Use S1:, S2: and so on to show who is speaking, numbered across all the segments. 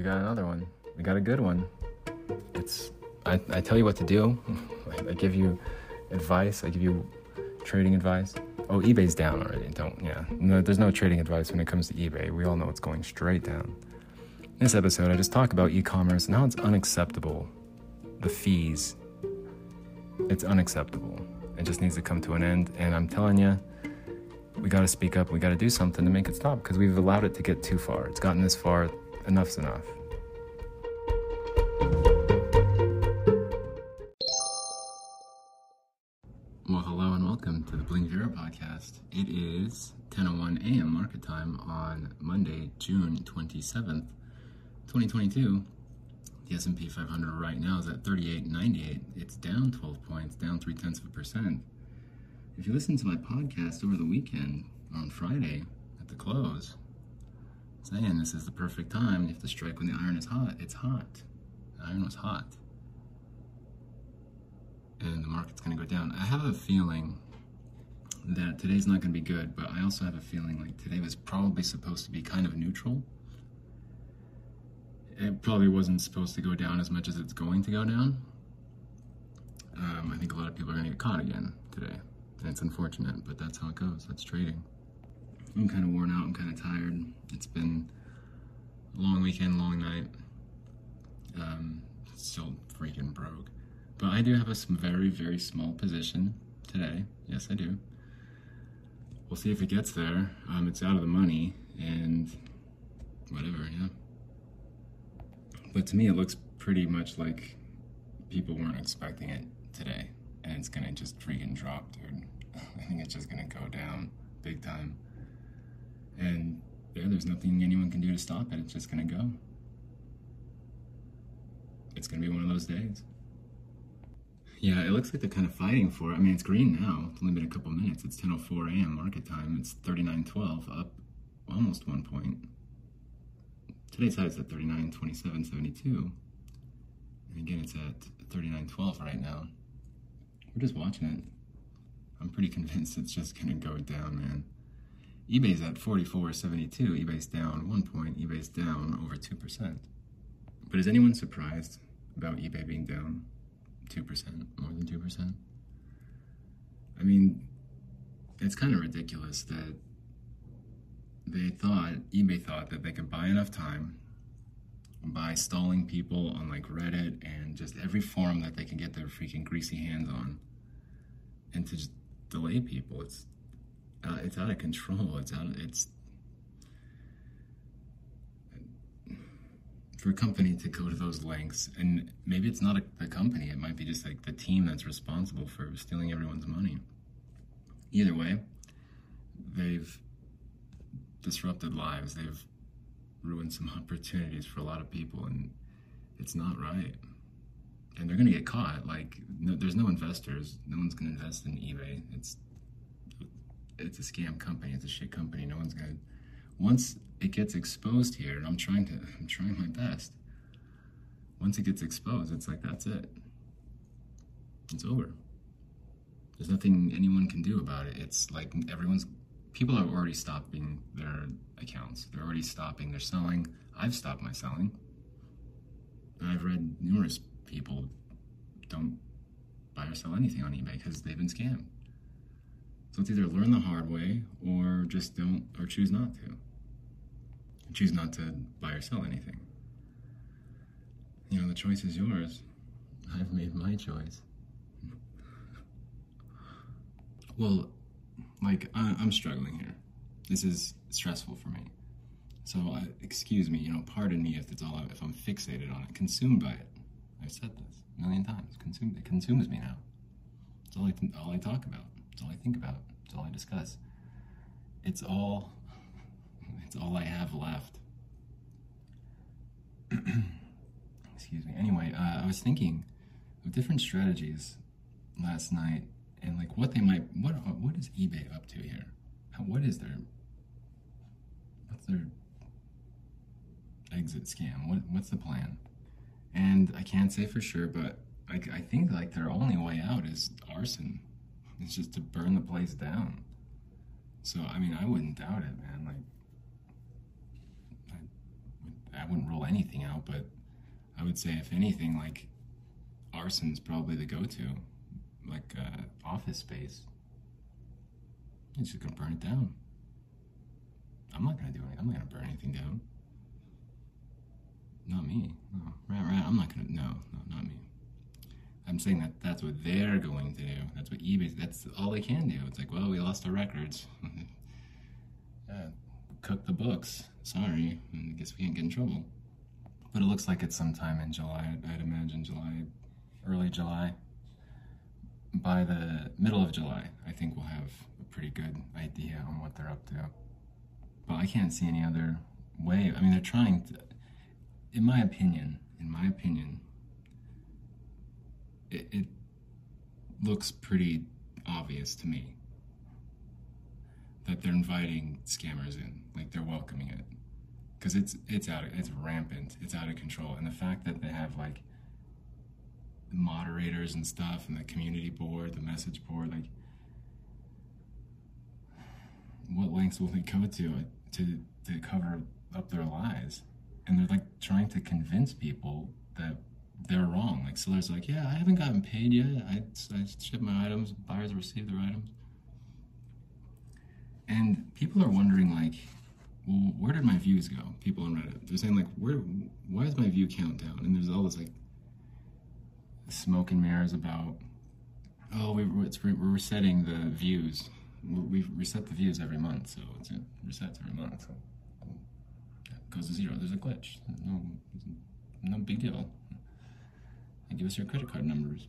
S1: we got another one. We got a good one. It's I, I tell you what to do. I give you advice. I give you trading advice. Oh, eBay's down already. Don't yeah. No, there's no trading advice when it comes to eBay. We all know it's going straight down. In this episode, I just talk about e-commerce and how it's unacceptable. The fees. It's unacceptable. It just needs to come to an end. And I'm telling you, we got to speak up. We got to do something to make it stop because we've allowed it to get too far. It's gotten this far. Enough's enough. Well, hello and welcome to the Bling Viera podcast. It is 10:01 a.m. market time on Monday, June 27th, 2022. The S&P 500 right now is at 38.98. It's down 12 points, down three tenths of a percent. If you listen to my podcast over the weekend on Friday at the close, saying this is the perfect time, you have to strike when the iron is hot. It's hot. The iron was hot. And the market's going to go down. I have a feeling that today's not going to be good, but I also have a feeling like today was probably supposed to be kind of neutral. It probably wasn't supposed to go down as much as it's going to go down. Um, I think a lot of people are going to get caught again today. And it's unfortunate, but that's how it goes. That's trading. I'm kind of worn out. I'm kind of tired. It's been a long weekend, long night. Um, still freaking broke. But I do have a very, very small position today. Yes, I do. We'll see if it gets there. Um, it's out of the money and whatever, yeah. But to me, it looks pretty much like people weren't expecting it today and it's gonna just freaking drop, dude. I think it's just gonna go down big time. And yeah, there's nothing anyone can do to stop it. It's just gonna go. It's gonna be one of those days. Yeah, it looks like they're kind of fighting for it. I mean, it's green now. It's only been a couple minutes. It's 10:04 a.m. market time. It's 39.12, up almost one point. Today's high is at 39.27.72. And again, it's at 39.12 right now. We're just watching it. I'm pretty convinced it's just gonna go down, man. eBay's at 44.72. eBay's down one point. eBay's down over 2%. But is anyone surprised about eBay being down 2%, more than 2%? I mean, it's kind of ridiculous that they thought, eBay thought that they could buy enough time by stalling people on like Reddit and just every forum that they can get their freaking greasy hands on, and to just delay people. It's uh, it's out of control. It's out. Of, it's for a company to go to those lengths, and maybe it's not a, the company. It might be just like the team that's responsible for stealing everyone's money. Either way, they've disrupted lives. They've ruined some opportunities for a lot of people, and it's not right. And they're gonna get caught. Like, no, there's no investors. No one's gonna invest in eBay. It's it's a scam company. It's a shit company. No one's gonna. Once it gets exposed here, and I'm trying to, I'm trying my best. Once it gets exposed, it's like that's it. It's over. There's nothing anyone can do about it. It's like everyone's people are already stopping their accounts. They're already stopping their selling. I've stopped my selling. I've read numerous people don't buy or sell anything on eBay because they've been scammed. So it's either learn the hard way or just don't or choose not to. Choose not to buy or sell anything. You know, the choice is yours. I've made my choice. well, like I, am struggling here. This is stressful for me. So uh, excuse me, you know, pardon me if it's all if I'm fixated on it, consumed by it. I've said this a million times. Consumed. It consumes me now. It's all I all I talk about. It's all I think about. It's all I discuss. It's all. It's all I have left. excuse me. Anyway, uh, I was thinking of different strategies last night and like what they might what what is eBay up to here? How, what is their what's their exit scam? What what's the plan? And I can't say for sure, but I think like their only way out is arson. It's just to burn the place down. So I mean, I wouldn't doubt it, man. Like, I I wouldn't rule anything out, but I would say if anything, like arson's probably the go-to, like uh, office space. You're just gonna burn it down. I'm not gonna do anything. I'm not gonna burn anything down. Not me. No, right, right. I'm not gonna. No, no, not me. I'm saying that that's what they're going to do. That's what eBay. That's all they can do. It's like, well, we lost our records. yeah, uh, cook the books. Sorry, I guess we can't get in trouble. But it looks like it's sometime in July. I'd imagine July, early July. By the middle of July, I think we'll have a pretty good idea on what they're up to. But I can't see any other way. I mean, they're trying to. In my opinion, in my opinion, it, it looks pretty obvious to me that they're inviting scammers in, like they're welcoming it, because it's it's out of, it's rampant, it's out of control, and the fact that they have like moderators and stuff, and the community board, the message board, like what lengths will they go to uh, to to cover up their lies, and they're like trying to convince people that they're wrong. Like sellers like, yeah, I haven't gotten paid yet. I, I shipped my items. Buyers received their items. And people are wondering like, well, where did my views go? People on Reddit. They're saying like, where? Why is my view count down? And there's all this like smoke and mirrors about, oh, we, we're resetting the views. We reset the views every month, so it's, it resets every month. So it goes to zero. There's a glitch. No, no big deal and give us your credit card numbers.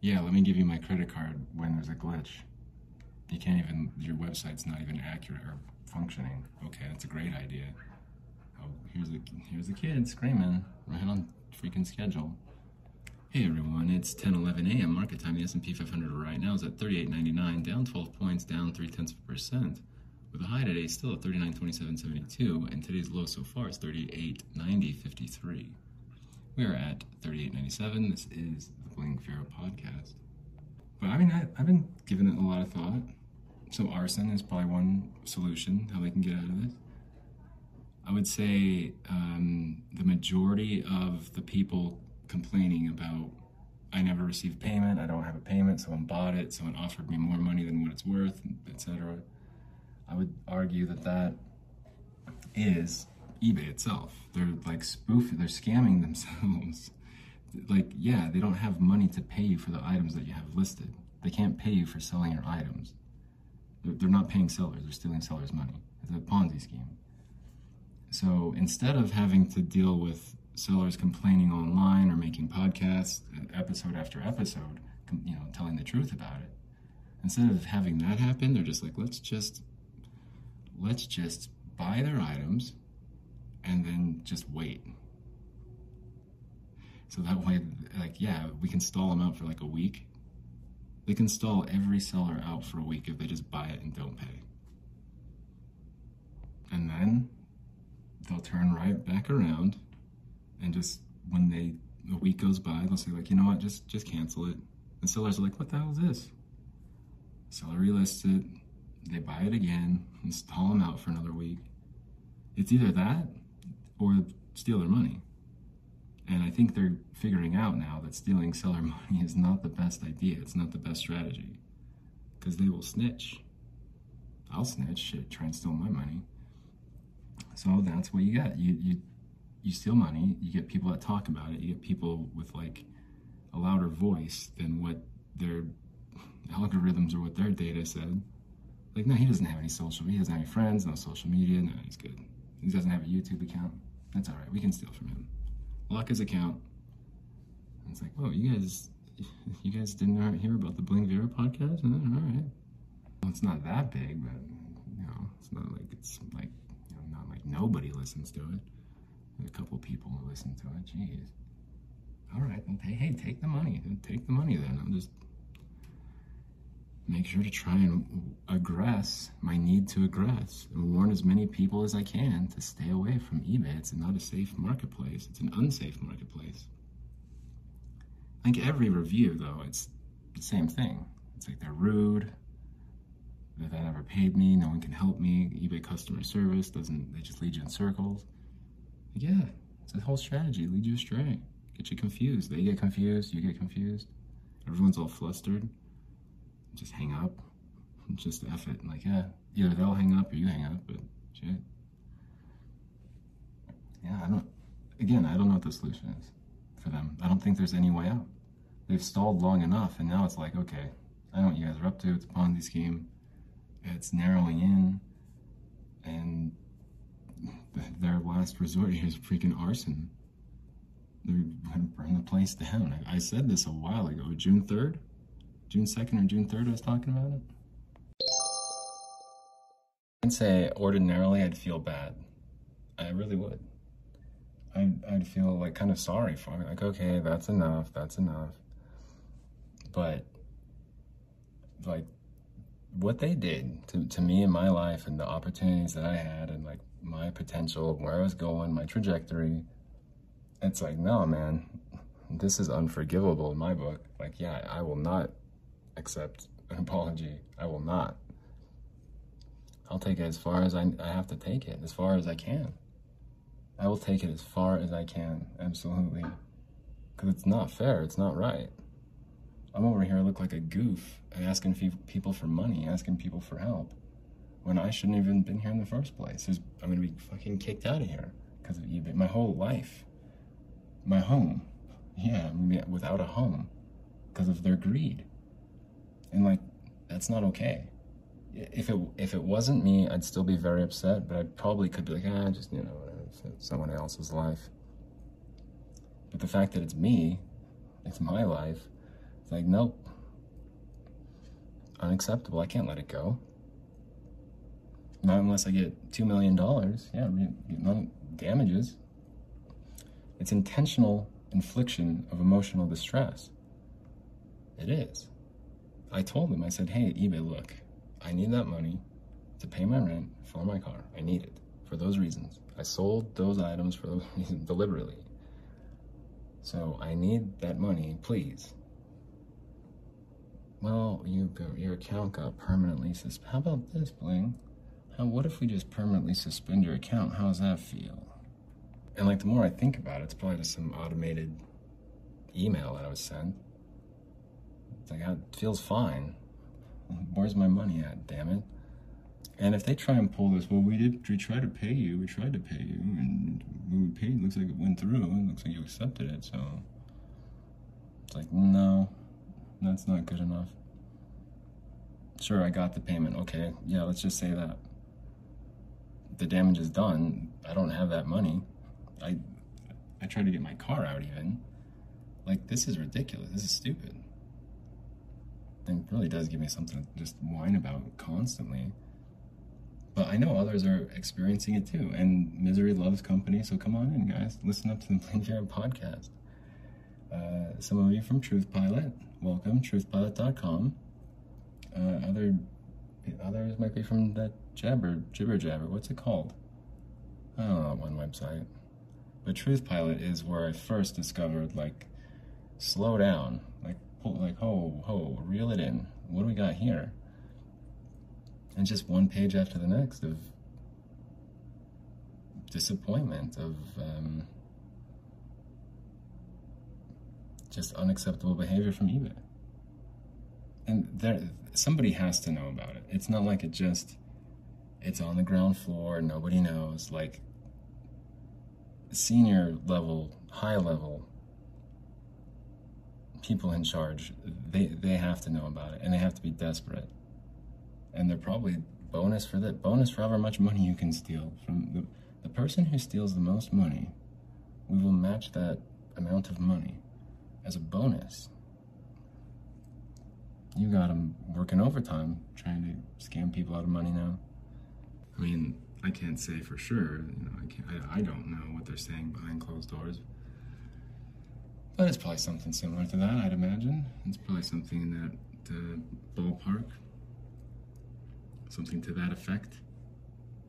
S1: Yeah, let me give you my credit card when there's a glitch. You can't even, your website's not even accurate or functioning. Okay, that's a great idea. Oh, here's a, here's a kid screaming right on freaking schedule. Hey everyone, it's 10:11 a.m. market time. The S&P 500 right now is at 38.99, down 12 points, down three tenths of a percent. With a high today still at 39.27.72, and today's low so far is 38.90.53. We are at 3897. This is the Bling Viera podcast. But I mean, I, have been giving it a lot of thought. So, arson is probably one solution how they can get out of this. I would say um, the majority of the people complaining about I never received payment, I don't have a payment, someone bought it, someone offered me more money than what it's worth, etc. I would argue that that is eBay itself. They're like spoofing, they're scamming themselves. like, yeah, they don't have money to pay you for the items that you have listed. They can't pay you for selling your items. They're, they're not paying sellers, they're stealing sellers' money. It's a Ponzi scheme. So instead of having to deal with sellers complaining online or making podcasts uh, episode after episode, you know, telling the truth about it, instead of having that happen, they're just like, let's just let's just buy their items and then just wait. So that way, like, yeah, we can stall them out for like a week. They can stall every seller out for a week if they just buy it and don't pay. And then they'll turn right back around and just when they a week goes by, they'll say like, you know what, just just cancel it. And sellers are like, what the hell is this? Seller relists it, they buy it again, and stall them out for another week. It's either that or steal their money. And I think they're figuring out now that stealing seller money is not the best idea. It's not the best strategy. Because they will snitch. I'll snitch, shit, try and steal my money. So that's what you get. You, you, you steal money, you get people that talk about it, you get people with like a louder voice than what their algorithms or what their data said. Like, no, he doesn't have any social, media he doesn't have any friends, no social media, no, he's good. He doesn't have a YouTube account. That's all right. We can steal from him. Lock his account. And it's like, oh, you guys, you guys didn't hear about the Bling Viera podcast? All right. Well, it's not that big, but you know, it's not like it's like you know, not like nobody listens to it. A couple people listen to it. Jeez. All right, then hey, hey, take the money. Take the money then. I'm just make sure to try and aggress my need to aggress and warn as many people as I can to stay away from eBay. It's not a safe marketplace, it's an unsafe marketplace. I think every review, though, it's the same thing. It's like they're rude, that never paid me, no one can help me, eBay customer service doesn't, they just lead you in circles. Yeah, it's a whole strategy. Lead you astray, get you confused. They get confused, you get confused. Everyone's all flustered. Just hang up. Just F it. Like, yeah, either they'll hang up or you hang up, but shit. Yeah, I don't, again, I don't know what the solution is for them. I don't think there's any way out. They've stalled long enough, and now it's like, okay, I know what you guys are up to. It's a Ponzi scheme. It's narrowing in, and their last resort is freaking arson. They're gonna burn the place down. I, I said this a while ago, June 3rd? June 2nd or June 3rd, I was talking about it. I'd say ordinarily I'd feel bad. I really would. I'd, I'd feel like kind of sorry for it. Like, okay, that's enough, that's enough. But, like, what they did to, to me in my life and the opportunities that I had and like my potential, where I was going, my trajectory, it's like, no, man, this is unforgivable in my book. Like, yeah, I will not accept an apology. I will not. I'll take it as far as I, I have to take it, as far as I can. I will take it as far as I can, absolutely. Because it's not fair, it's not right. I'm over here I look like a goof asking people for money, asking people for help, when I shouldn't have even been here in the first place. There's, I'm gonna be fucking kicked out of here because of eBay. My whole life, my home, yeah, I'm gonna be without a home because of their greed, and like that's not okay. If it if it wasn't me, I'd still be very upset, but I probably could be like, ah, just you know, someone else's life. But the fact that it's me, it's my life. It's like, nope, unacceptable. I can't let it go. Not unless I get $2 million. Yeah, no damages. It's intentional infliction of emotional distress. It is. I told him, I said, hey, eBay, look, I need that money to pay my rent for my car. I need it for those reasons. I sold those items for those reasons deliberately. So I need that money, please. Well, you got, your account got permanently suspended. How about this, Bling? How, what if we just permanently suspend your account? How does that feel? And like the more I think about it, it's probably just some automated email that I was sent. It's like, oh, it feels fine. Where's my money at, damn it? And if they try and pull this, well, we did, we tried to pay you, we tried to pay you, and we paid, looks like it went through, it looks like you accepted it, so. It's like, no, that's not good enough. Sure, I got the payment. Okay, yeah, let's just say that. The damage is done. I don't have that money. I I tried to get my car out even. Like this is ridiculous. This is stupid. It really does give me something to just whine about constantly. But I know others are experiencing it too. And misery loves company, so come on in, guys. Listen up to the Bling Viera podcast. Uh, some of you from Trustpilot, welcome, trustpilot.com. Uh, other others might be from that jabber, jibber jabber. What's it called? I don't know one website. But Trustpilot is where I first discovered like slow down, pull, like ho ho, reel it in. What do we got here? And just one page after the next of disappointment of um, just unacceptable behavior from eBay. And there, somebody has to know about it. It's not like it just, it's on the ground floor, nobody knows. Like, senior level, high level people in charge, they, they have to know about it and they have to be desperate. And they're probably bonus for that, bonus for however much money you can steal. From the, the person who steals the most money, we will match that amount of money as a bonus. You got them working overtime trying to scam people out of money now. I mean, I can't say for sure. You know, I, can't, I, I don't know what they're saying behind closed doors. But it's probably something similar to that, I'd imagine. It's probably something in that uh, ballpark. Something to that effect.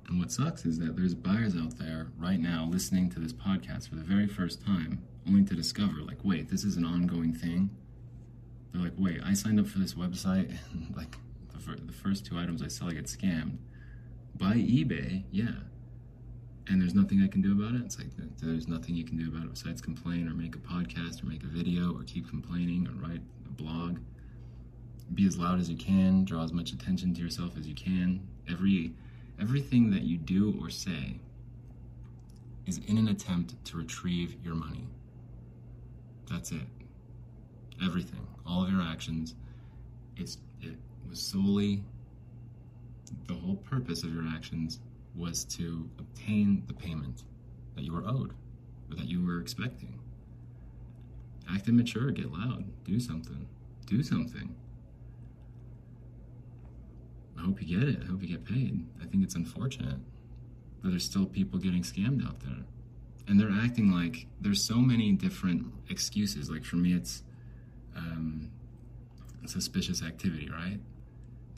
S1: And what sucks is that there's buyers out there right now listening to this podcast for the very first time only to discover, like, wait, this is an ongoing thing. They're like, wait, I signed up for this website, and like the, fir- the first two items I sell, I get scammed by eBay. Yeah, and there's nothing I can do about it. It's like there's nothing you can do about it besides complain or make a podcast or make a video or keep complaining or write a blog. Be as loud as you can, draw as much attention to yourself as you can. Every everything that you do or say is in an attempt to retrieve your money. That's it. Everything, all of your actions, it's it was solely the whole purpose of your actions was to obtain the payment that you were owed or that you were expecting. Act immature, get loud, do something. Do something. I hope you get it. I hope you get paid. I think it's unfortunate that there's still people getting scammed out there. And they're acting like there's so many different excuses. Like for me, it's um, suspicious activity, right?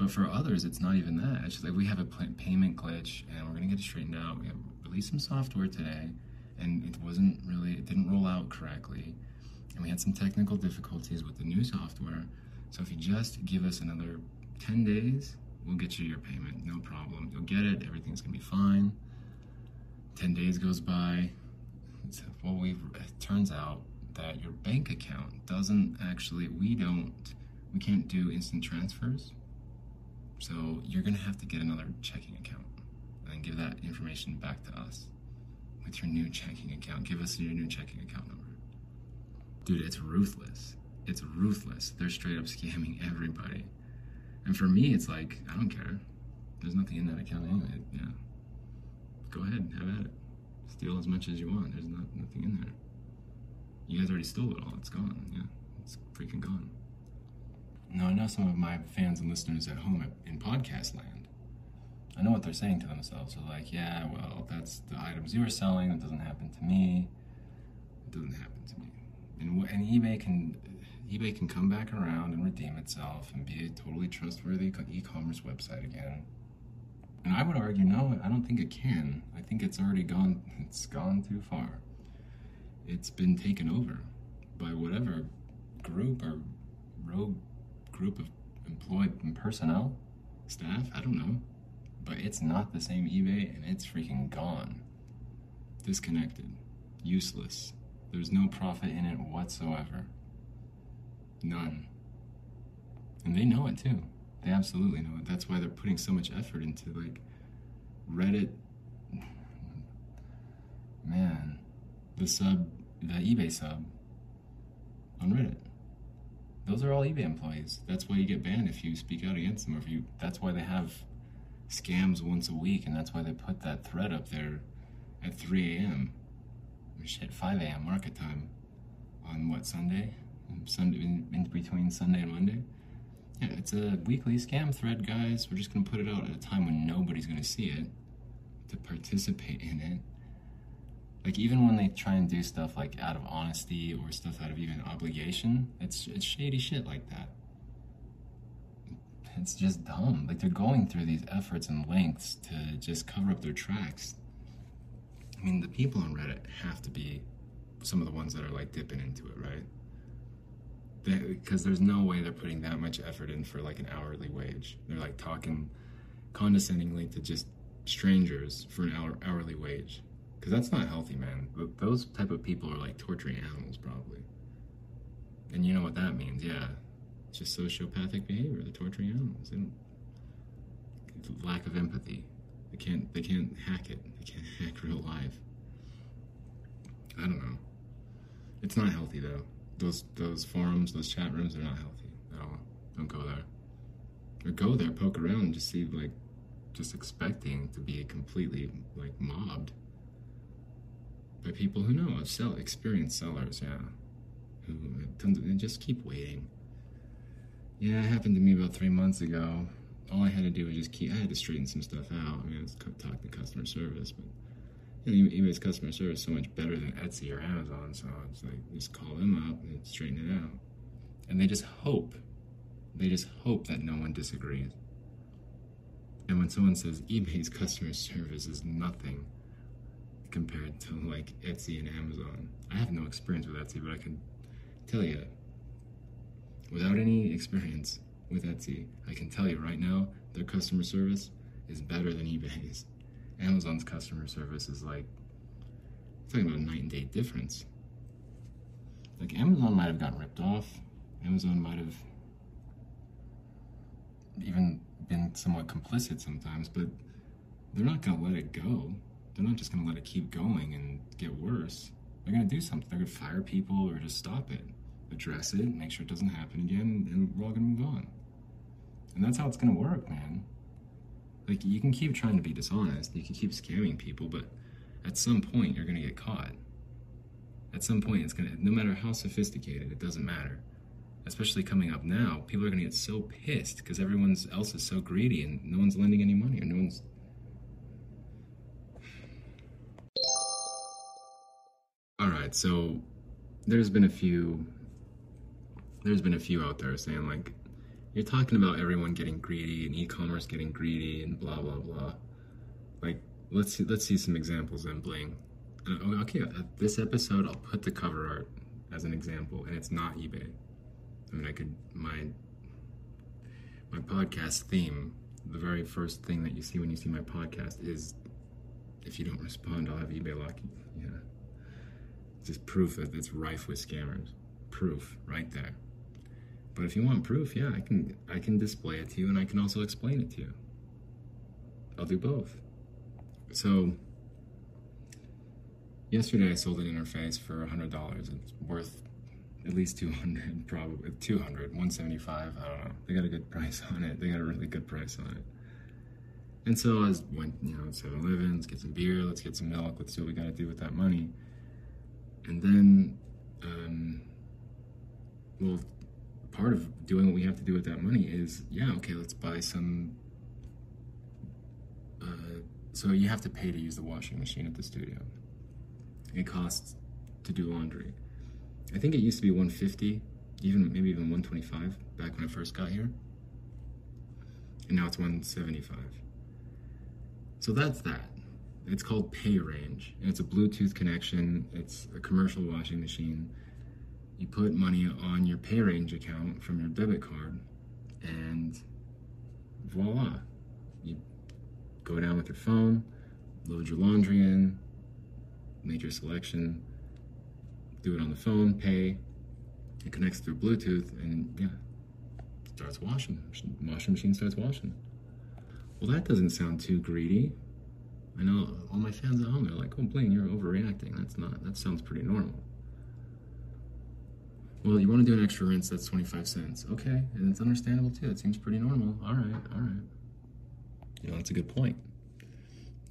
S1: But for others, it's not even that. It's just like we have a payment glitch and we're going to get it straightened out. We have released some software today and it wasn't really, it didn't roll out correctly. And we had some technical difficulties with the new software. So if you just give us another 10 days, we'll get you your payment. No problem. You'll get it. Everything's going to be fine. 10 days goes by. Well, we it turns out that your bank account doesn't actually, we don't, we can't do instant transfers so you're to have to get another checking account and give that information back to us with your new checking account. Give us your new checking account number. Dude, it's ruthless. It's ruthless. They're straight up scamming everybody. And for me, it's like, I don't care. There's nothing in that account anyway. Yeah. Go ahead, have at it. Steal as much as you want. There's not, nothing in there. You guys already stole it all. It's gone. Yeah. It's freaking gone. Now, I know some of my fans and listeners at home in podcast land. I know what they're saying to themselves. They're like, yeah, well, that's the items you were selling. It doesn't happen to me. It doesn't happen to me. And, and eBay can eBay can come back around and redeem itself and be a totally trustworthy e-commerce website again. And I would argue, no, I don't think it can. I think it's already gone. It's gone too far. It's been taken over by whatever group or rogue group of employed personnel, staff, I don't know. But it's not the same eBay and it's freaking gone. Disconnected, useless. There's no profit in it whatsoever. None. And they know it too. They absolutely know it. That's why they're putting so much effort into like Reddit. Man, the sub, the eBay sub on Reddit. Those are all eBay employees. That's why you get banned if you speak out against them, or if you. That's why they have scams once a week, and that's why they put that thread up there at 3 a.m. Shit, 5 a.m. market time on what Sunday? Um, Sunday in, in between Sunday and Monday. Yeah, it's a weekly scam thread, guys. We're just gonna put it out at a time when nobody's gonna see it to participate in it like even when they try and do stuff like out of honesty or stuff out of even obligation, it's it's shady shit like that. It's just dumb. Like they're going through these efforts and lengths to just cover up their tracks. I mean, the people on Reddit have to be some of the ones that are like dipping into it, right? Because there's no way they're putting that much effort in for like an hourly wage. They're like talking condescendingly to just strangers for an hour, hourly wage because that's not healthy, man. Those type of people are like torturing animals, probably. And you know what that means, yeah. It's just sociopathic behavior. They're torturing animals. And lack of empathy. They can't. They can't hack it. They can't hack real life. I don't know. It's not healthy though. Those those forums, those chat rooms, they're not healthy at all. Don't go there. Or go there, poke around, and just see like, just expecting to be completely like mobbed by people who know, sell experienced sellers, yeah, who uh, tons of, just keep waiting. Yeah, it happened to me about three months ago. All I had to do was just keep. I had to straighten some stuff out. I mean, I was talk to customer service, but you know, eBay's customer service is so much better than Etsy or Amazon. So it's like just call them up and straighten it out, and they just hope, they just hope that no one disagrees. And when someone says eBay's customer service is nothing, compared to like Etsy and Amazon. I have no experience with Etsy, but I can tell you, without any experience with Etsy, I can tell you right now, their customer service is better than eBay's. Amazon's customer service is like I'm talking about a night and day difference. Like Amazon might have gotten ripped off. Amazon might have even been somewhat complicit sometimes, but they're not gonna let it go. They're not just gonna let it keep going and get worse. They're gonna do something. They're gonna fire people or just stop it, address it, make sure it doesn't happen again, and we're all gonna move on. And that's how it's gonna work, man. Like you can keep trying to be dishonest, you can keep scamming people, but at some point you're gonna get caught. At some point it's gonna no matter how sophisticated, it doesn't matter. Especially coming up now, people are gonna get so pissed because everyone else is so greedy and no one's lending any money or no one's All right, so there's been a few there's been a few out there saying like you're talking about everyone getting greedy and e-commerce getting greedy and blah blah blah. Like, let's see, let's see some examples then, Bling. Uh, okay, at this episode, I'll put the cover art as an example, and it's not eBay. I mean, I could my my podcast theme. The very first thing that you see when you see my podcast is, if you don't respond, I'll have eBay lock you. Yeah, just proof that it's rife with scammers. Proof right there. But if you want proof, yeah, I can I can display it to you and I can also explain it to you. I'll do both. So yesterday I sold an interface for $100. It's worth at least 200 probably 200 175 i don't know they got a good price on it they got a really good price on it and so i was went you know 7-eleven let's get some beer let's get some milk let's see what we got to do with that money and then um, well part of doing what we have to do with that money is yeah okay let's buy some uh, so you have to pay to use the washing machine at the studio. It costs to do laundry. I think it used to be 150 even maybe even 125 back when i first got here. And now it's 175 so that's that it's called PayRange and it's a bluetooth connection. It's a commercial washing machine. You put money on your PayRange account from your debit card and voila you go down with your phone load your laundry in make your selection do it on the phone pay. It connects through bluetooth and yeah starts washing. Washing machine starts washing. Well that doesn't sound too greedy i know all my fans at home they're like oh Bling you're overreacting that's not that sounds pretty normal well, you want to do an extra rinse, that's 25 cents. Okay, and it's understandable too. It seems pretty normal. All right, all right. You know, that's a good point.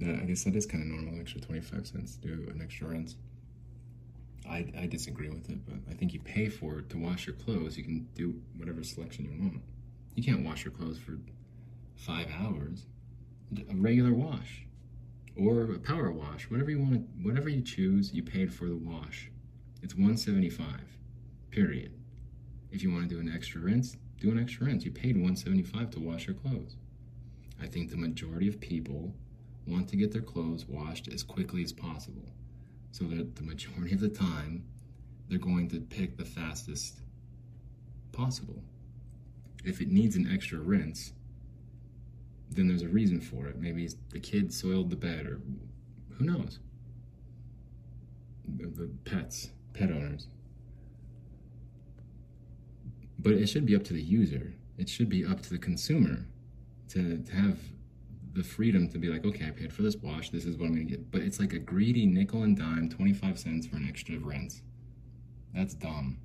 S1: I guess that is kind of normal, extra 25 cents to do an extra rinse. I, I disagree with it, but I think you pay for it to wash your clothes. You can do whatever selection you want. You can't wash your clothes for five hours. A regular wash or a power wash, whatever you want, whatever you choose, you paid for the wash. It's 175 period. If you want to do an extra rinse, do an extra rinse. You paid 175 to wash your clothes. I think the majority of people want to get their clothes washed as quickly as possible. So that the majority of the time, they're going to pick the fastest possible. If it needs an extra rinse, then there's a reason for it. Maybe the kid soiled the bed, or who knows? The, the pets, pet owners. But it should be up to the user. It should be up to the consumer to, to have the freedom to be like, okay, I paid for this wash. This is what I'm going to get. But it's like a greedy nickel and dime, 25 cents for an extra rinse. That's dumb.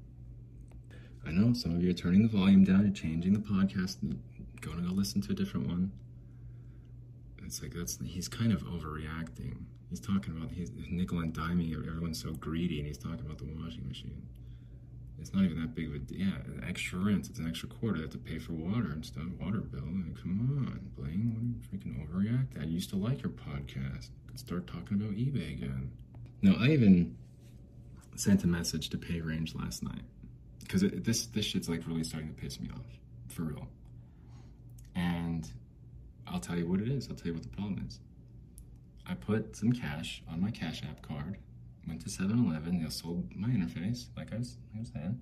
S1: I know some of you are turning the volume down, you're changing the podcast, and going to go listen to a different one. It's like that's he's kind of overreacting. He's talking about he's nickel and diming. Everyone's so greedy, and he's talking about the washing machine. It's not even that big of a yeah. An extra rent. It's an extra quarter. They have to pay for water and stuff. Water bill. Come on, Bling. What are you freaking overreact? I used to like your podcast. Could start talking about eBay again. No, I even sent a message to PayRange last night because this this shit's like really starting to piss me off for real. And I'll tell you what it is. I'll tell you what the problem is. I put some cash on my Cash App card went to 7-Eleven, they sold my interface, like I was, I was saying.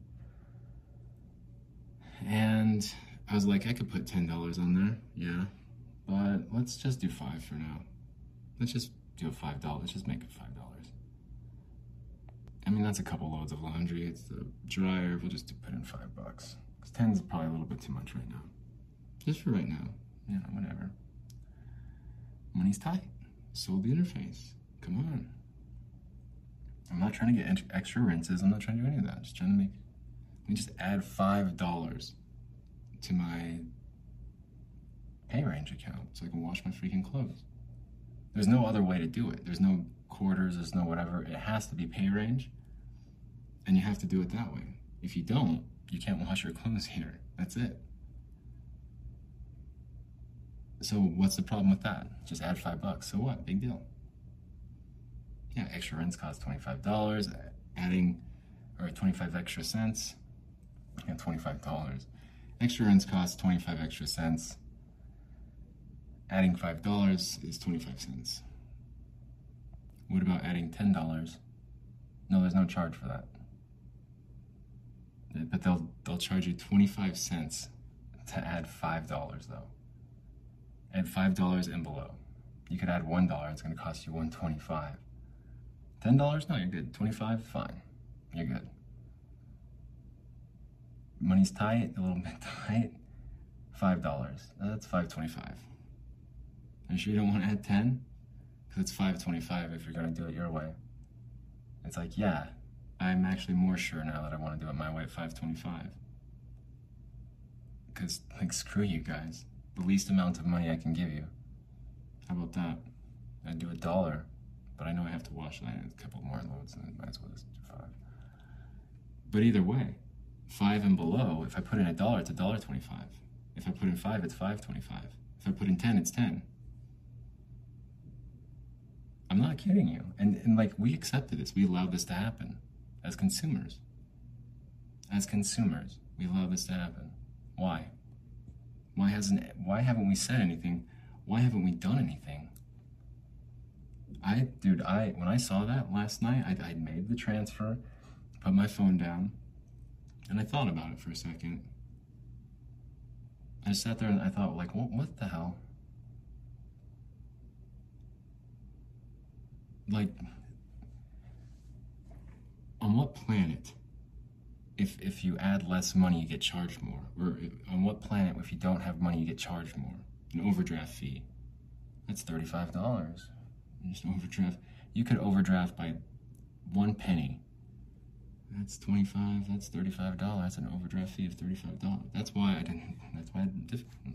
S1: And I was like, I could put $10 on there, yeah. But let's just do five for now. Let's just do a five dollars. Let's just make it five dollars. I mean, that's a couple loads of laundry. It's the dryer. We'll just put in five bucks. Cause 10 is probably a little bit too much right now. Just for right now. You know, whatever. Money's tight. Sold the interface. Come on. I'm not trying to get extra rinses. I'm not trying to do any of that. I'm just trying to make. Let me just add five dollars to my PayRange account so I can wash my freaking clothes. There's no other way to do it. There's no quarters, there's no whatever. It has to be PayRange, and you have to do it that way. If you don't, you can't wash your clothes here. That's it. So what's the problem with that? Just add five bucks. So what? Big deal. Yeah, extra rinse costs $25. Adding, or 25 extra cents. Yeah, $25. Extra rinse costs 25 extra cents. Adding $5 is 25 cents. What about adding $10? No, there's no charge for that. But they'll they'll charge you 25 cents to add $5 though. Add $5 and below. You could add $1, it's to cost you 125. $10? No, you're good. 25 fine. You're good. Money's tight, a little bit tight. $5. That's 525. Are you sure you don't want to add 10? Because it's 525 if you're to do it your way. It's like, yeah, I'm actually more sure now that I want to do it my way at 525. Because, like, screw you guys. The least amount of money I can give you. How about that? I'd do a dollar, but I know I have to wash that a couple more loads, and I might as well just do five. But either way, five and below, if I put in a dollar, it's a dollar twenty-five. If I put in five, it's five twenty-five. If I put in ten, it's ten. I'm not kidding you. And, and like, we accepted this. We allowed this to happen as consumers. As consumers, we allow this to happen. Why? Why hasn't why haven't we said anything? Why haven't we done anything? I dude, I when I saw that last night, I, I made the transfer, put my phone down, and I thought about it for a second. I sat there and I thought, like, what, what the hell? like on what planet if if you add less money you get charged more. Or on what planet if you don't have money you get charged more? An overdraft fee. That's $35 just overdraft. You could overdraft by one penny. That's 25 that's $35 that's an overdraft fee of $35 that's why i didn't that's why I,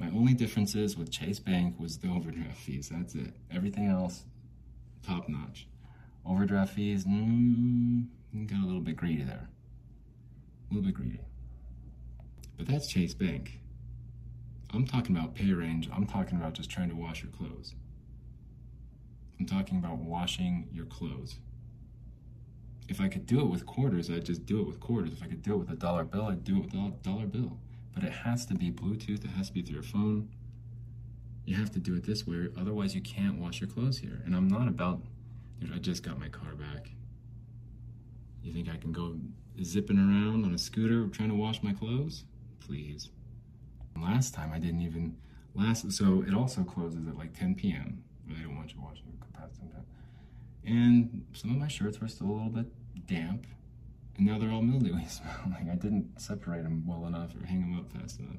S1: my only differences with chase bank was the overdraft fees. That's it. Everything else top notch. Overdraft fees, mm, got a little bit greedy there. A little bit greedy. But that's Chase Bank. I'm talking about PayRange. I'm talking about just trying to wash your clothes. I'm talking about washing your clothes. If I could do it with quarters, I'd just do it with quarters. If I could do it with a dollar bill, I'd do it with a dollar bill. But it has to be Bluetooth, it has to be through your phone, you have to do it this way, otherwise you can't wash your clothes here. And I'm not about, dude, I just got my car back. You think I can go zipping around on a scooter trying to wash my clothes? Please. Last time I didn't even, last, so it also closes at like 10 p.m. They don't want you washing past 10 p.m. And some of my shirts were still a little bit damp. And now they're all mildewy smelling. I didn't separate them well enough or hang them up fast enough.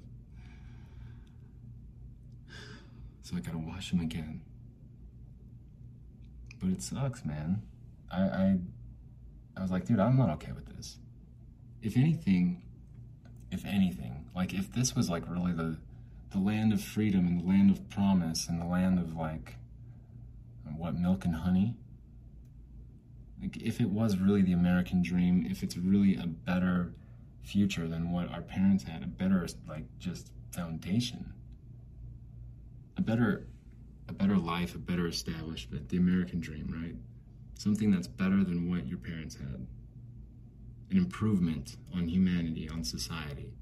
S1: so I gotta wash them again. But it sucks, man. I, I, I was like, dude, I'm not okay with this. If anything, if anything, like if this was like really the, the land of freedom and the land of promise and the land of like, what milk and honey. Like if it was really the American dream, if it's really a better future than what our parents had, a better like just foundation a better a better life, a better establishment, the American dream, right? Something that's better than what your parents had. An improvement on humanity, on society.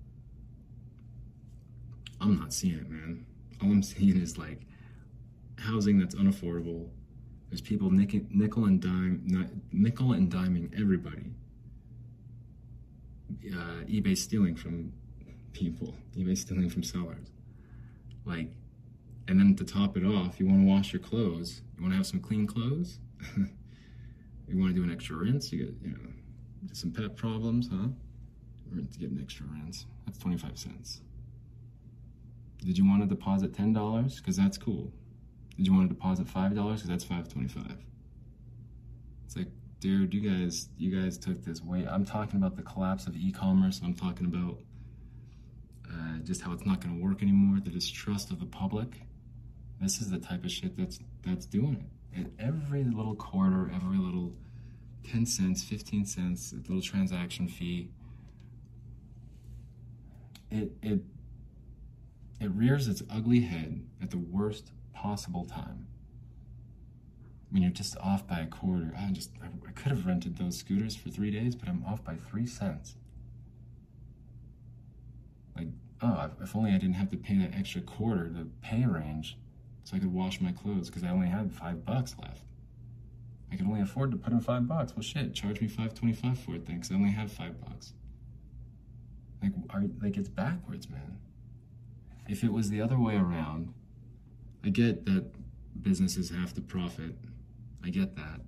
S1: I'm not seeing it, man. All I'm seeing is like housing that's unaffordable. There's people nickel, and dime, nickel and diming everybody. Uh, eBay stealing from people. eBay stealing from sellers. Like And then to top it off, you want to wash your clothes. You want to have some clean clothes. you want to do an extra rinse. You get, you know, some pet problems, huh? To get an extra rinse. That's 25 cents. Did you want to deposit $10? Because that's cool. Did you want to deposit $5? Because that's 525 It's like, dude, you guys, you guys took this way. I'm talking about the collapse of e-commerce. I'm talking about uh, just how it's not going to work anymore. The distrust of the public. This is the type of shit that's that's doing it. And every little quarter, every little 10 cents, 15 cents, little transaction fee. It it it rears its ugly head at the worst possible time. When you're just off by a quarter, I just I, I could have rented those scooters for three days, but I'm off by three cents. Like, oh, if only I didn't have to pay that extra quarter, the PayRange, so I could wash my clothes because I only had five bucks left. I could only afford to put in five bucks. Well, shit, charge me five twenty-five for it then, because I only have five bucks. Like, are, like it's backwards, man. If it was the other way around, I get that businesses have to profit. I get that.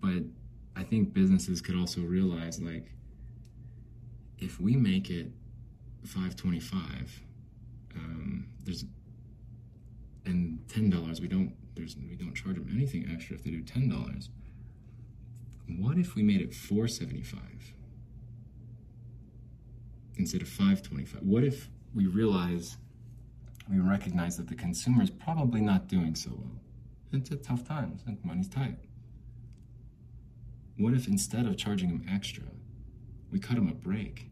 S1: But I think businesses could also realize like if we make it 525 um, there's and ten dollars we don't there's we don't charge them anything extra if they do ten dollars. What if we made it 475 instead of 525 what if we realize we recognize that the consumer is probably not doing so well? It's a tough times and money's tight. What if instead of charging them extra we cut them a break?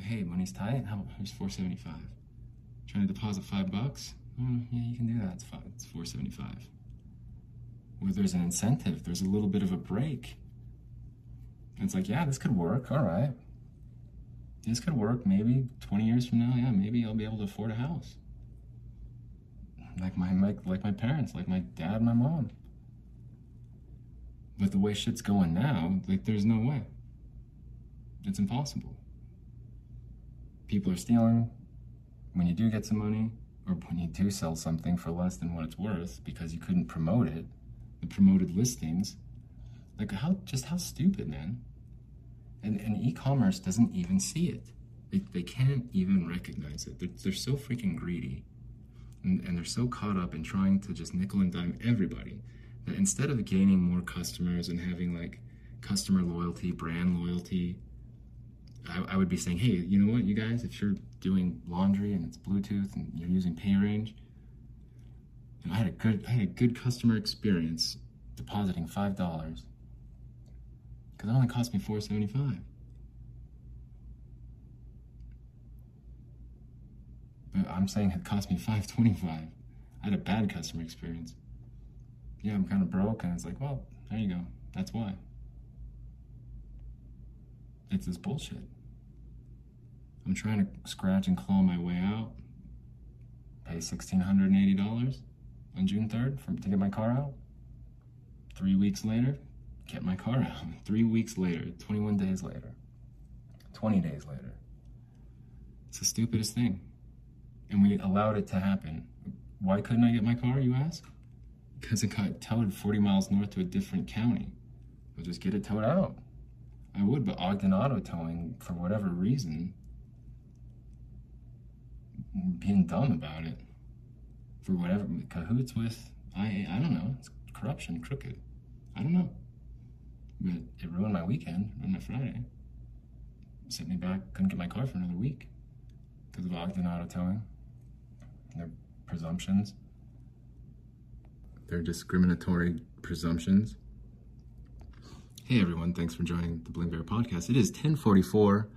S1: Hey money's tight how here's 475 trying to deposit five bucks? Mm, yeah you can do that. It's fine it's 475 where there's an incentive there's a little bit of a break. It's like yeah this could work. All right. This could work. Maybe 20 years from now yeah maybe i'll be able to afford a house. Like my, my like my parents like my dad my mom. But the way shit's going now like there's no way. It's impossible. People are stealing when you do get some money or when you do sell something for less than what it's worth because you couldn't promote it the promoted listings like how just how stupid man and, and e-commerce doesn't even see it. They, they can't even recognize it. They're, they're so freaking greedy. And, and they're so caught up in trying to just nickel and dime everybody that instead of gaining more customers and having like customer loyalty, brand loyalty, I, I would be saying, hey, you know what, you guys, if you're doing laundry and it's Bluetooth and you're using PayRange, you know, I had a good I had a good customer experience depositing five dollars because it only cost me four seventy five. But I'm saying it cost me five twenty five. I had a bad customer experience. Yeah, I'm kind of broke, and it's like, well, there you go. That's why. It's this bullshit. I'm trying to scratch and claw my way out. Pay $1,680 on June 3rd for, to get my car out. Three weeks later, get my car out. Three weeks later, 21 days later, 20 days later. It's the stupidest thing. And we allowed it to happen. Why couldn't I get my car, you ask? Because it got towed 40 miles north to a different county. I'll just get it towed out. I would, but Ogden Auto Towing, for whatever reason, being dumb about it. For whatever, cahoots with, I, I don't know, it's corruption, crooked. I don't know. But it ruined my weekend, ruined my Friday. Sent me back, couldn't get my car for another week because of Ogden Auto Towing. Their presumptions. Their discriminatory presumptions. Hey everyone, thanks for joining the Bling Viera podcast. It is 1044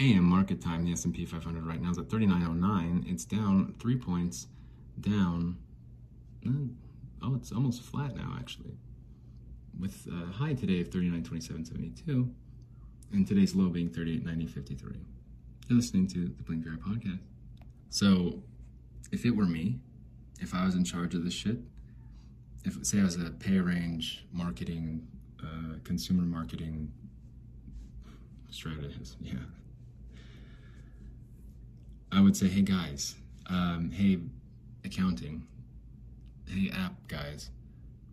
S1: a.m. market time. The S&P 500 right now is at 3909. It's down three points, down. Uh, oh, it's almost flat now actually with a high today of 39.27.72 and today's low being 38.90.53. You're listening to the Bling Viera podcast. So, if it were me, if I was in charge of this shit, if say I was a PayRange marketing, uh, consumer marketing strategist, yeah. I would say, hey guys, um, hey accounting, hey app guys,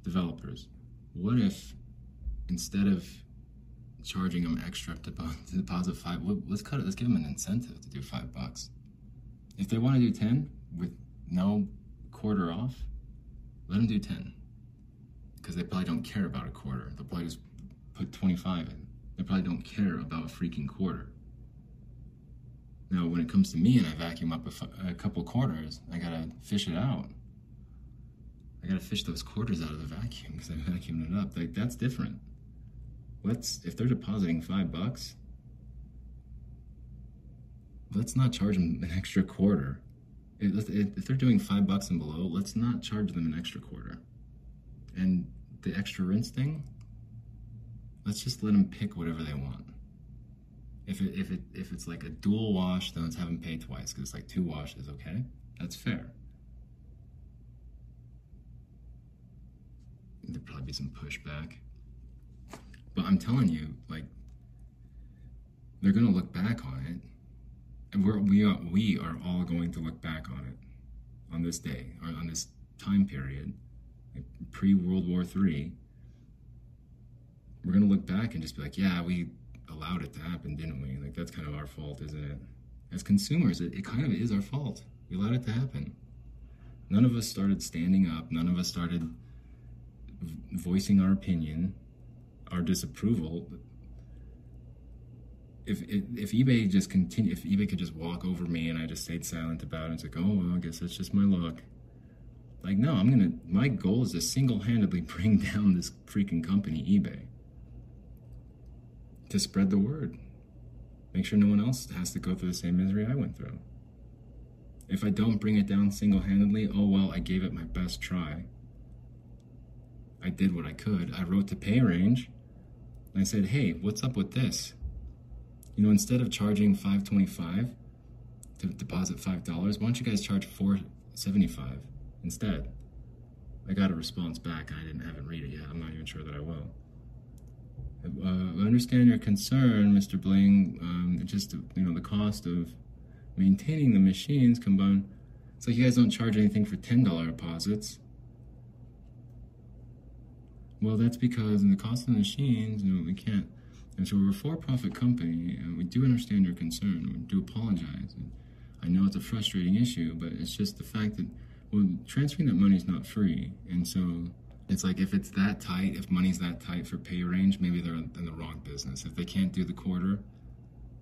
S1: developers, what if instead of charging them extra to deposit five, let's cut it. Let's give them an incentive to do five bucks. If they want to do ten with no quarter off, let them do ten because they probably don't care about a quarter. They'll probably just put twenty five in. They probably don't care about a freaking quarter. Now, when it comes to me and I vacuum up a, couple quarters, I gotta fish it out. I gotta fish those quarters out of the vacuum because I vacuumed it up. Like that's different. Let's if they're depositing five bucks, let's not charge them an extra quarter. If, if they're doing five bucks and below, let's not charge them an extra quarter. And the extra rinse thing, let's just let them pick whatever they want. If it, if it if it's like a dual wash, then let's have them pay twice because it's like two washes. Okay, that's fair. There'd probably be some pushback, but I'm telling you, like they're gonna look back on it, and we're we are we are all going to look back on it on this day or on this time period, pre World War Three. We're gonna look back and just be like, yeah, we allowed it to happen, didn't we? Like that's kind of our fault, isn't it? As consumers, it, it kind of is our fault. We allowed it to happen. None of us started standing up. None of us started voicing our opinion, our disapproval. If, if, if eBay just continue, if eBay could just walk over me and I just stayed silent about it, it's like, oh well, I guess that's just my luck. Like, no, I'm gonna. My goal is to single-handedly bring down this freaking company, eBay to spread the word. Make sure no one else has to go through the same misery I went through. If I don't bring it down single handedly, oh well, I gave it my best try. I did what I could. I wrote to PayRange and I said, hey, what's up with this? You know, instead of charging 525 to deposit $5, why don't you guys charge 475 instead? I got a response back I didn't haven't read it yet. I'm not even sure that I will. Uh, I understand your concern, Mr. Bling. Um, just you know the cost of maintaining the machines combined. It's like you guys don't charge anything for ten dollar deposits. Well, that's because in the cost of the machines, you know, we can't. And so we're a for-profit company, and we do understand your concern. We do apologize. And I know it's a frustrating issue, but it's just the fact that well, transferring that money is not free, and so it's like if it's that tight, if money's that tight for PayRange, maybe they're in the wrong business. If they can't do the quarter,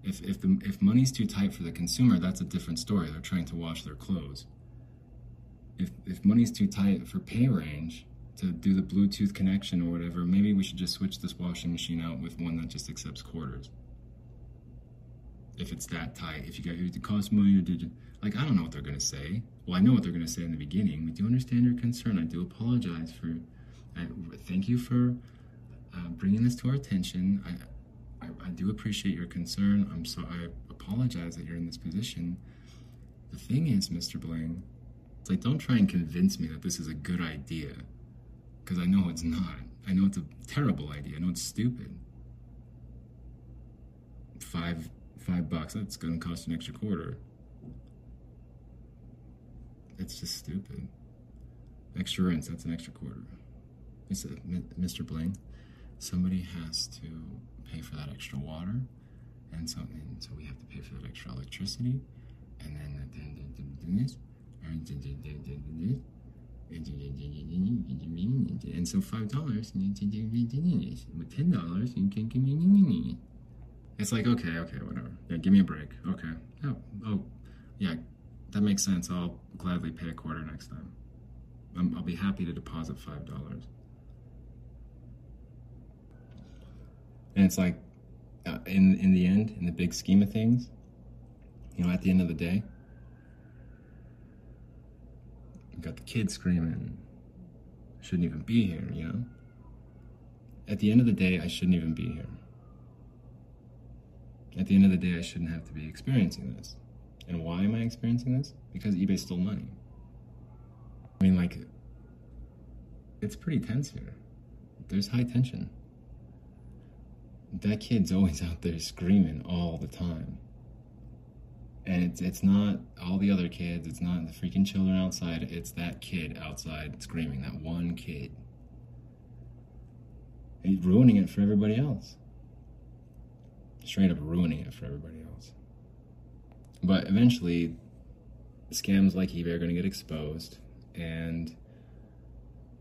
S1: if if the if money's too tight for the consumer, that's a different story. They're trying to wash their clothes. If if money's too tight for PayRange to do the Bluetooth connection or whatever, maybe we should just switch this washing machine out with one that just accepts quarters. If it's that tight, if you got it costs money did you like I don't know what they're gonna say. Well, I know what they're gonna say in the beginning. We do understand your concern. I do apologize for I thank you for uh, bringing this to our attention. I, I, I, do appreciate your concern. I'm so I apologize that you're in this position. The thing is, Mr. Bling, it's like don't try and convince me that this is a good idea, because I know it's not. I know it's a terrible idea. I know it's stupid. Five five bucks. That's going to cost an extra quarter. It's just stupid. Extra rinse. That's an extra quarter. It's a, Mr. Bling, somebody has to pay for that extra water, and so and so we have to pay for that extra electricity, and then this, and so five dollars with ten dollars you can give me. It's like okay, okay, whatever. Yeah, give me a break. Okay. Oh, oh, yeah, that makes sense. I'll gladly pay a quarter next time. i will be happy to deposit five dollars. And it's like, uh, in in the end, in the big scheme of things, you know, at the end of the day, you got the kids screaming, shouldn't even be here, you know? At the end of the day, I shouldn't even be here. At the end of the day, I shouldn't have to be experiencing this. And why am I experiencing this? Because eBay stole money. I mean, like, it's pretty tense here. There's high tension that kid's always out there screaming all the time. And it's it's not all the other kids. It's not the freaking children outside. It's that kid outside screaming. That one kid. He's ruining it for everybody else. Straight up ruining it for everybody else. But eventually, scams like eBay are going to get exposed, and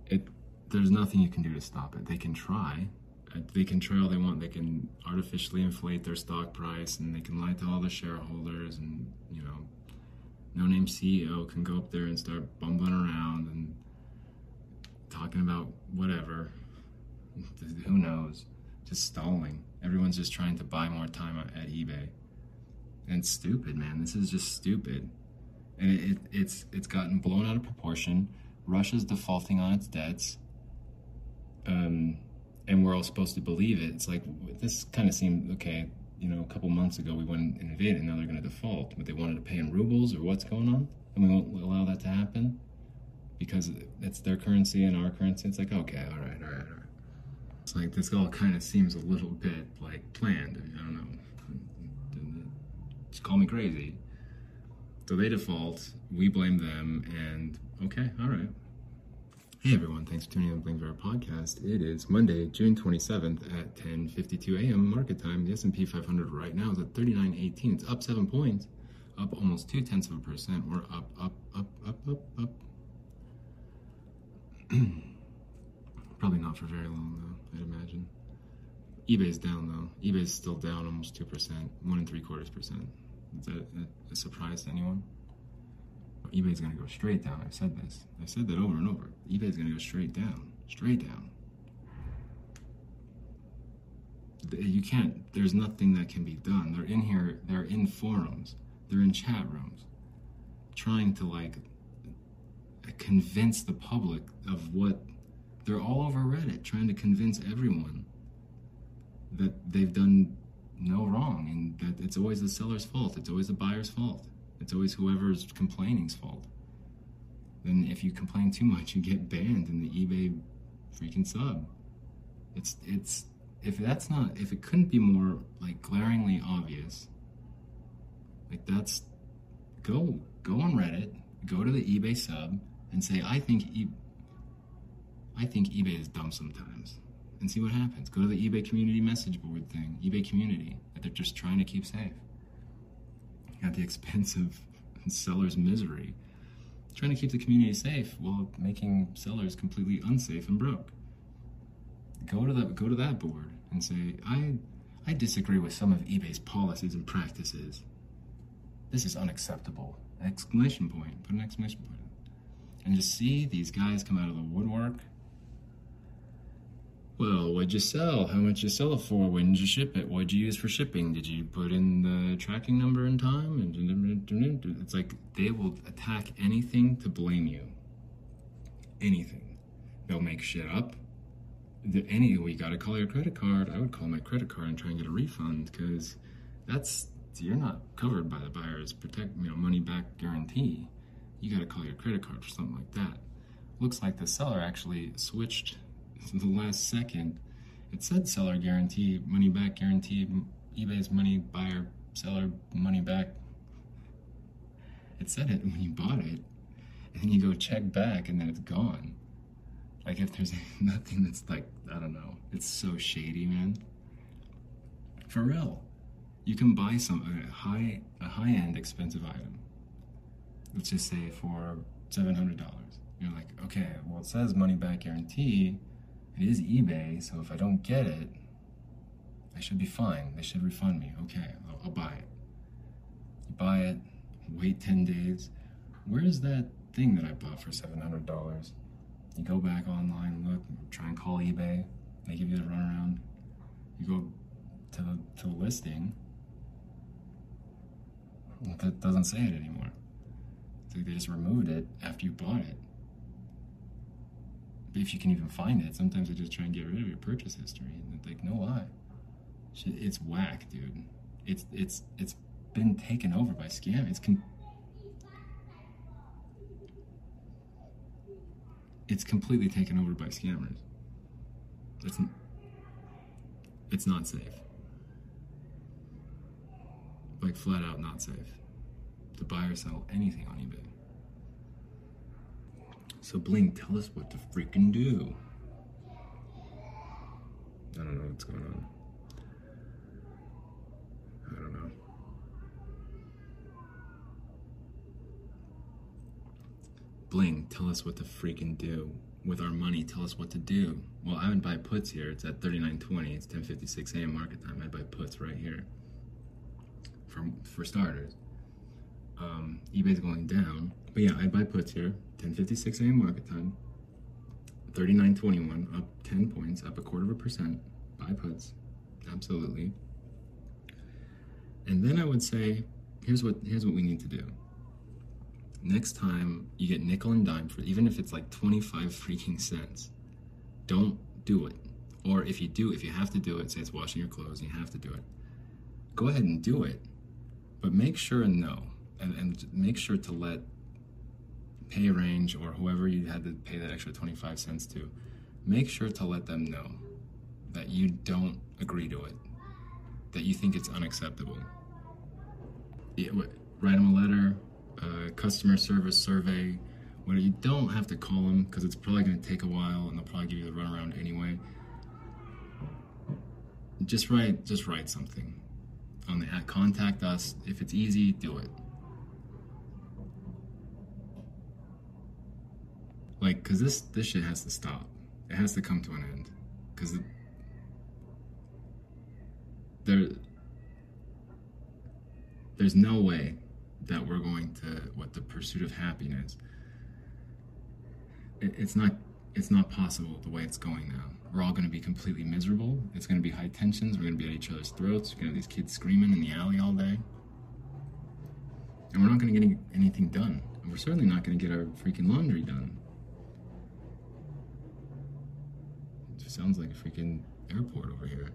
S1: it there's nothing you can do to stop it. They can try. Uh, They can try all they want. They can artificially inflate their stock price, and they can lie to all the shareholders, and you know, no name CEO can go up there and start bumbling around and talking about whatever. Who knows? Just stalling. Everyone's just trying to buy more time at eBay. And stupid, man. This is just stupid. And it, it, it's it's gotten blown out of proportion. Russia's defaulting on its debts. Um, and we're all supposed to believe it. It's like this kind of seemed okay. You know, a couple months ago we went and invaded, and now they're going to default. But they wanted to pay in rubles, or what's going on? And we won't allow that to happen because it's their currency and our currency. It's like okay, all right, all right, all right. It's like this all kind of seems a little bit like planned. I don't know. Call me crazy. So they default, we blame them, and okay, all right. Hey everyone, thanks for tuning in to Bling Viera podcast. It is Monday, June 27th at 10:52 a.m. market time. The S&P 500 right now is at 39.18. It's up seven points, up almost two tenths of a percent. We're up, up, up, up, up, up. Probably not for very long though. I'd imagine. eBay's down though. eBay's still down almost two percent, one and three quarters percent. Is that a- surprise to anyone? eBay's gonna go straight down. I've said this. I've said that over and over. eBay's gonna go straight down. Straight down. You can't, there's nothing that can be done. They're in here, they're in forums, they're in chat rooms, trying to like convince the public of what they're all over Reddit, trying to convince everyone that they've done no wrong and that it's always the seller's fault, it's always the buyer's fault. It's always whoever's complaining's fault. Then if you complain too much, you get banned in the eBay freaking sub. It's it's if that's not if it couldn't be more like glaringly obvious. Like that's go go on Reddit, go to the eBay sub and say I think e- I think eBay is dumb sometimes. And see what happens. Go to the eBay community message board thing, eBay community, that they're just trying to keep safe at the expense of sellers' misery. Trying to keep the community safe while making sellers completely unsafe and broke. Go to the go to that board and say, I I disagree with some of eBay's policies and practices. This is unacceptable. Exclamation point. Put an exclamation point. And just see these guys come out of the woodwork. Well, what'd you sell? How much you sell it for? When did you ship it? What'd you use for shipping? Did you put in the tracking number and time? And it's like they will attack anything to blame you. Anything. They'll make shit up. The, any we got to call your credit card. I would call my credit card and try and get a refund because that's you're not covered by the buyer's protect you know money back guarantee. You got to call your credit card for something like that. Looks like the seller actually switched the last second. It said seller guarantee, money back guarantee, eBay's money buyer, seller money back. It said it when you bought it, and then you go check back, and then it's gone. Like if there's nothing that's like I don't know, it's so shady, man. For real, you can buy some a high a high end expensive item. Let's just say for seven hundred dollars. You're like, okay, well it says money back guarantee. It is eBay, so if I don't get it, I should be fine. They should refund me. Okay, I'll, I'll buy it. You buy it, wait 10 days. Where's that thing that I bought for $700? You go back online, look, try and call eBay. They give you the runaround. You go to the, to the listing. That doesn't say it anymore. It's like they just removed it after you bought it if you can even find it. Sometimes they just try and get rid of your purchase history, and it's like, no why? It's whack, dude. It's it's it's been taken over by scam. It's com- it's completely taken over by scammers. It's n- it's not safe. Like flat out not safe. to buy or sell anything on eBay. So Bling, tell us what to freaking do. I don't know what's going on. I don't know. Bling, tell us what to freaking do. With our money, tell us what to do. Well, I would buy puts here. It's at 39.20. It's 10.56 a.m. market time. I'd buy puts right here. For, for starters. Um, eBay's going down. But yeah, I'd buy puts here. 10.56 a.m. market time. 39.21, up 10 points, up a quarter of a percent. Buy puts. Absolutely. And then I would say, here's what here's what we need to do. Next time you get nickel and dime for even if it's like 25 freaking cents, don't do it. Or if you do, if you have to do it, say it's washing your clothes and you have to do it, go ahead and do it. But make sure and know, and, and make sure to let PayRange or whoever you had to pay that extra 25 cents to, make sure to let them know that you don't agree to it, that you think it's unacceptable. Yeah, write them a letter, a customer service survey, where you don't have to call them because it's probably going to take a while and they'll probably give you the runaround anyway. Just write, just write something on the contact us. If it's easy, do it. Like, cause this this shit has to stop. It has to come to an end. Cause there there's no way that we're going to what the pursuit of happiness. It, it's not it's not possible the way it's going now. We're all going to be completely miserable. It's going to be high tensions. We're going to be at each other's throats. We're going to have these kids screaming in the alley all day. And we're not going to get anything done. And we're certainly not going to get our freaking laundry done it sounds like a freaking airport over here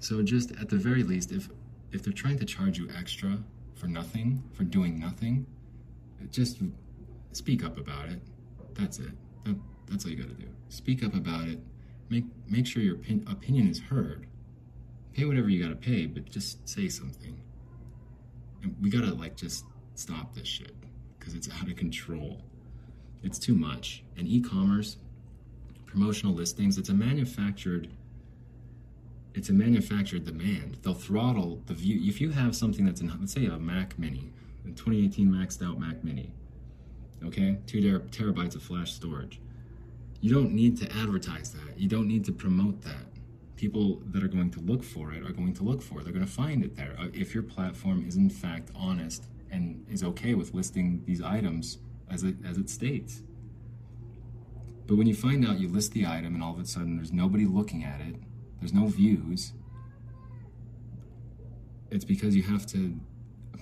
S1: so just at the very least, if if they're trying to charge you extra for nothing, for doing nothing, just speak up about it. That's it. That, that's all you got to do. Speak up about it. Make make sure your opinion is heard. Pay whatever you got to pay, but just say something. And we got to like just stop this shit because it's out of control. It's too much. And e-commerce, promotional listings, it's a manufactured it's a manufactured demand. They'll throttle the view. If you have something that's in, let's say, a Mac Mini, a 2018 maxed out Mac Mini, okay, two ter- terabytes of flash storage. You don't need to advertise that. You don't need to promote that. People that are going to look for it are going to look for it. They're going to find it there. Uh, if your platform is in fact honest and is okay with listing these items as it as it states. But when you find out you list the item and all of a sudden there's nobody looking at it, there's no views, it's because you have to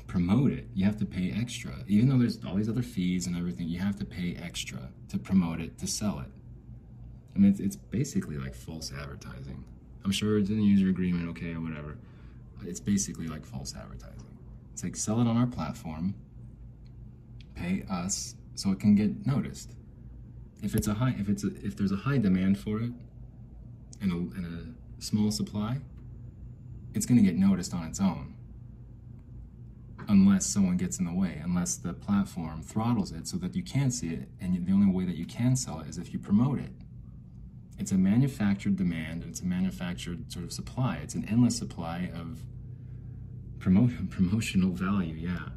S1: promote it. You have to pay extra. Even though there's all these other fees and everything, you have to pay extra to promote it, to sell it. I mean, it's, it's basically like false advertising. I'm sure it's in the user agreement, okay, or whatever. It's basically like false advertising. It's like sell it on our platform, pay us so it can get noticed. If it's a high, if it's a, if there's a high demand for it, and a, and a small supply, it's going to get noticed on its own. Unless someone gets in the way, unless the platform throttles it so that you can't see it, and the only way that you can sell it is if you promote it. It's a manufactured demand, and it's a manufactured sort of supply. It's an endless supply of promotion, promotional value, yeah.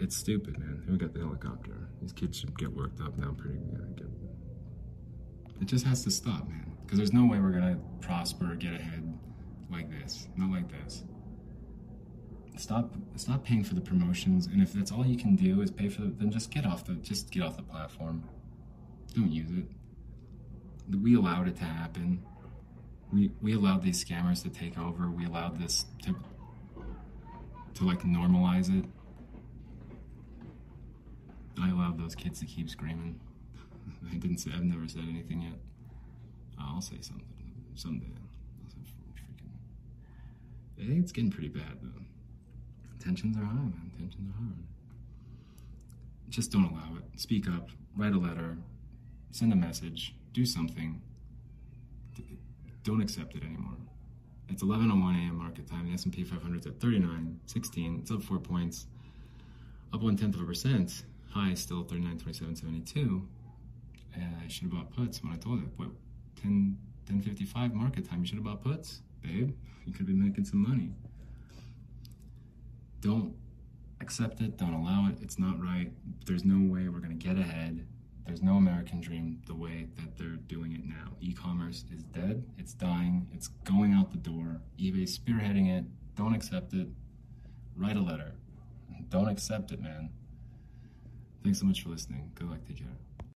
S1: It's stupid, man. Here we got the helicopter. These kids should get worked up now pretty good. get it just has to stop, man. Because there's no way we're gonna prosper or get ahead like this. Not like this. Stop stop paying for the promotions, and if that's all you can do is pay for the, then just get off the just get off the platform. Don't use it. We allowed it to happen. We we allowed these scammers to take over. We allowed this to to like normalize it. I allowed those kids to keep screaming. I didn't say. I've never said anything yet. I'll say something someday. I think it's getting pretty bad though. Tensions are high, man. Tensions are high. Just don't allow it. Speak up. Write a letter. Send a message. Do something. Don't accept it anymore. It's 11:01 a.m. market time. The S&P 500 is at 39.16. It's up four points, up one tenth of a percent. High is still 39.27.72. And uh, I should have bought puts when I told it. What 10 10:55 market time? You should have bought puts, babe. You could be making some money. Don't accept it. Don't allow it. It's not right. There's no way we're gonna get ahead. There's no American dream the way that they're doing it now. E commerce is dead, it's dying, it's going out the door. eBay's spearheading it. Don't accept it. Write a letter. Don't accept it, man. Thanks so much for listening. Good luck. Take care.